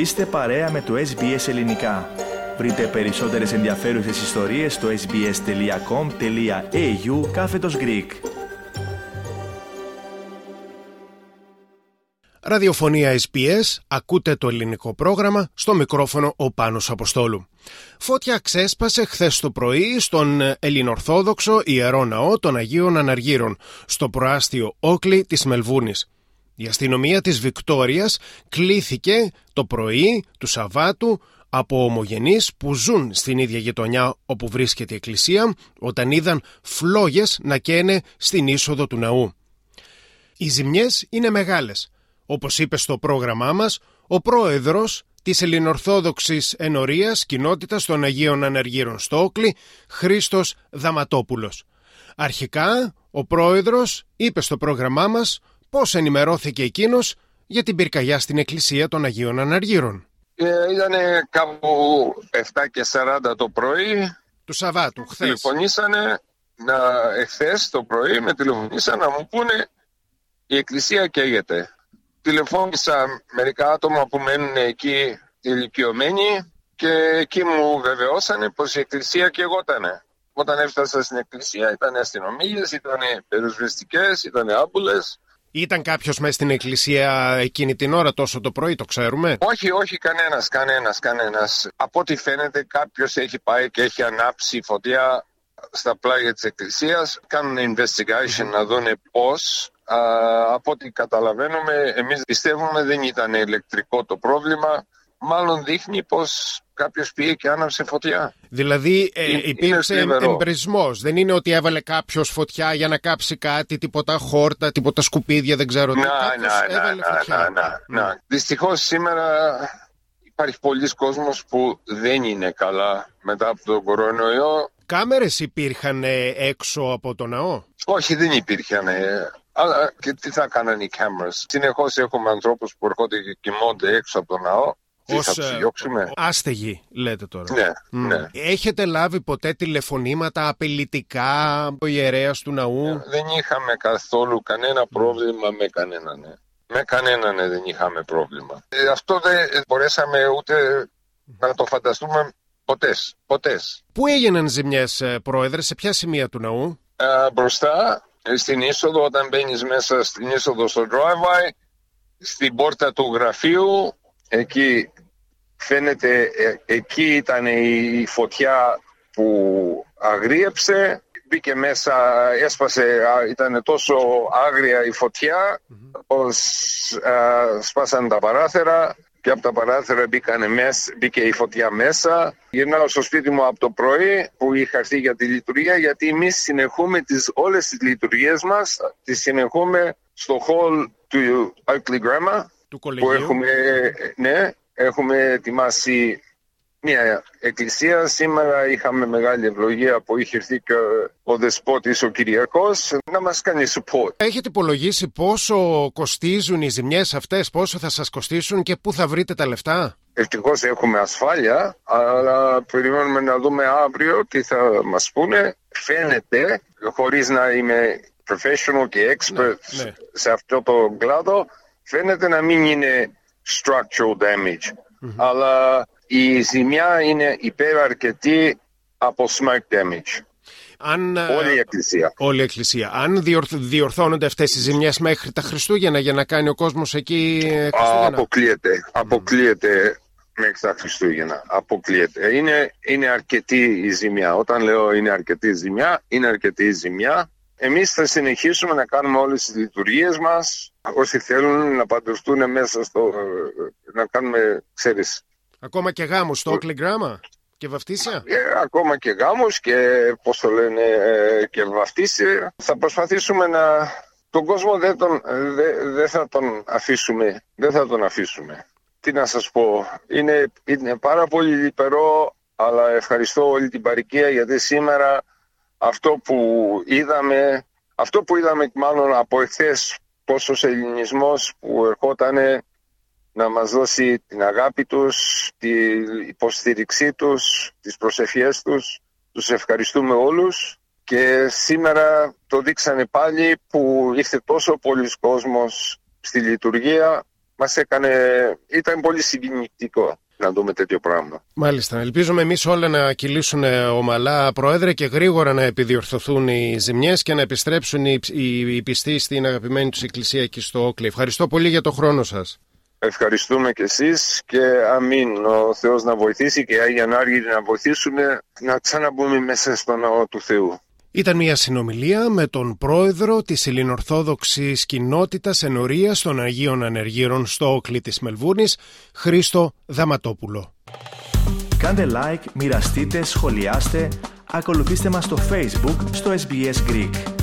Είστε παρέα με το SBS Ελληνικά. Βρείτε περισσότερες ενδιαφέρουσες ιστορίες στο sbs.com.au κάθετος Greek. Ραδιοφωνία SBS, ακούτε το ελληνικό πρόγραμμα, στο μικρόφωνο ο Πάνος Αποστόλου. Φώτια ξέσπασε χθες το πρωί στον Ελληνορθόδοξο Ιερό Ναό των Αγίων Αναργύρων, στο προάστιο Όκλι της Μελβούνης. Η αστυνομία της Βικτόριας κλήθηκε το πρωί του Σαββάτου από ομογενείς που ζουν στην ίδια γειτονιά όπου βρίσκεται η εκκλησία όταν είδαν φλόγες να καίνε στην είσοδο του ναού. Οι ζημιές είναι μεγάλες. Όπως είπε στο πρόγραμμά μας, ο πρόεδρος της Ελληνορθόδοξης Ενορίας Κοινότητας των Αγίων Αναργύρων στο Όκλι, Χρήστος Δαματόπουλος. Αρχικά, ο πρόεδρος είπε στο πρόγραμμά μας πώς ενημερώθηκε εκείνος για την πυρκαγιά στην Εκκλησία των Αγίων Αναργύρων. Ε, ήταν κάπου 7 και 40 το πρωί. Του Σαββάτου, χθες. Τηλεφωνήσανε να, εχθές το πρωί, με τηλεφωνήσαν να μου πούνε η Εκκλησία καίγεται. Τηλεφώνησα μερικά άτομα που μένουν εκεί ηλικιωμένοι και εκεί μου βεβαιώσανε πως η Εκκλησία καιγότανε. Όταν έφτασα στην Εκκλησία ήταν αστυνομίες, ήταν περιοσβεστικέ, ήταν άμπουλες ήταν κάποιος μέσα στην εκκλησία εκείνη την ώρα τόσο το πρωί, το ξέρουμε; Όχι, όχι, κανένας, κανένας, κανένας. Από ό,τι φαίνεται, κάποιος έχει πάει και έχει ανάψει φωτιά στα πλάγια της εκκλησίας. Κάνουν investigation να δουν πώς. Από ό,τι καταλαβαίνουμε, εμείς πιστεύουμε δεν ήταν ηλεκτρικό το πρόβλημα. Μάλλον δείχνει πως κάποιος πήγε και άναψε φωτιά. Δηλαδή ε, υπήρξε εμπρισμός. Δεν είναι ότι έβαλε κάποιος φωτιά για να κάψει κάτι, τίποτα χόρτα, τίποτα σκουπίδια, δεν ξέρω τι. Να, να, να, να, να, να. Δυστυχώς σήμερα υπάρχει πολλοί κόσμος που δεν είναι καλά μετά από τον κορονοϊό. Κάμερες υπήρχαν ε, έξω από το ναό; Όχι, δεν υπήρχαν. Αλλά και τι θα κάνανε οι κάμερες. Συνεχώς έχουμε ανθρώπους που έρχονται και κοιμώνται έξω από το ναό ως θα τους διώξουμε. άστεγοι λέτε τώρα. Ναι, ναι. Έχετε λάβει ποτέ τηλεφωνήματα απειλητικά ο ιερέας του ναού; Ναι, δεν είχαμε καθόλου κανένα πρόβλημα με κανέναν. Ναι. Με κανέναν ναι, δεν είχαμε πρόβλημα. Ε, αυτό δεν μπορέσαμε ούτε να το φανταστούμε ποτές. ποτές. Πού έγιναν ζημιές ε, πρόεδρε, σε ποια σημεία του ναού; Ε, μπροστά, στην είσοδο, όταν μπαίνεις μέσα στην είσοδο στο driveway, στην πόρτα του γραφείου, εκεί Φαίνεται ε, εκεί ήταν η φωτιά που αγρίεψε, μπήκε μέσα, έσπασε, ήταν τόσο άγρια η φωτιά, πως σπάσαν τα παράθυρα και από τα παράθυρα μέσα, μπήκε η φωτιά μέσα. Γυρνάω στο σπίτι μου από το πρωί που είχα έρθει για τη λειτουργία γιατί εμείς συνεχούμε τις, όλες τις λειτουργίες μας, τις συνεχούμε στο hall του Oakley Grammar του που έχουμε, ναι, Έχουμε ετοιμάσει μια εκκλησία. Σήμερα είχαμε μεγάλη ευλογία που είχε έρθει και ο δεσπότης ο Κυριακός να μας κάνει support. Έχετε υπολογίσει πόσο κοστίζουν οι ζημιές αυτές, πόσο θα σας κοστίσουν και πού θα βρείτε τα λεφτά; Ευτυχώς έχουμε ασφάλεια, αλλά περιμένουμε να δούμε αύριο τι θα μας πούνε. Φαίνεται, χωρίς να είμαι professional και expert ναι, ναι. σε αυτό το κλάδο, φαίνεται να μην είναι structural damage. Αλλά η ζημιά είναι υπεραρκετή από smoke damage. Αν, ε, όλη η εκκλησία. Όλη η εκκλησία. Αν διορθώνονται αυτές οι ζημιές μέχρι τα Χριστούγεννα για να κάνει ο κόσμος εκεί. Χριστούγεννα; Αποκλείεται. Αποκλείεται μέχρι τα Χριστούγεννα. Αποκλείεται. Είναι, είναι αρκετή η ζημιά. Όταν λέω είναι αρκετή η ζημιά, είναι αρκετή η ζημιά. Εμείς θα συνεχίσουμε να κάνουμε όλες τις λειτουργίες μας. Όσοι θέλουν να παντρευτούν μέσα στο... να κάνουμε, ξέρεις... Ακόμα και γάμους στο Γράμμα και βαφτίσια; Ε, ακόμα και γάμους και πώς το λένε ε, και βαφτίσια. Θα προσπαθήσουμε να... Τον κόσμο δεν, τον, δεν, θα τον αφήσουμε. Δεν θα τον αφήσουμε. Τι να σας πω. Είναι, είναι πάρα πολύ λιπερό αλλά ευχαριστώ όλη την παροικία γιατί σήμερα αυτό που είδαμε, αυτό που είδαμε μάλλον από εχθές πόσος ελληνισμός που ερχόταν να μας δώσει την αγάπη τους, την υποστήριξή τους, τις προσευχές τους. Τους ευχαριστούμε όλους και σήμερα το δείξανε πάλι που ήρθε τόσο πολλοί κόσμος στη λειτουργία μας έκανε, ήταν πολύ συγκινητικό να δούμε τέτοιο πράγμα. Μάλιστα. Ελπίζουμε εμείς όλα να κυλήσουν ομαλά, Πρόεδρε, και γρήγορα να επιδιορθωθούν οι ζημιές και να επιστρέψουν οι, οι, οι πιστοί στην αγαπημένη τους εκκλησία εκεί στο Όκλι. Ευχαριστώ πολύ για το χρόνο σας. Ευχαριστούμε και εσείς και αμήν ο Θεός να βοηθήσει και οι Άγιοι Ανάργυροι να βοηθήσουν να ξαναμπούμε μέσα στο ναό του Θεού. Ήταν μια συνομιλία με τον πρόεδρο της ελληνορθόδοξης κοινότητας ενορίας των Αγίων Ανεργύρων στο Όκλι της Μελβούρνης, Χρήστο Δαματόπουλο. Κάντε like, μοιραστείτε, σχολιάστε, ακολουθήστε μας στο Facebook στο SBS Greek.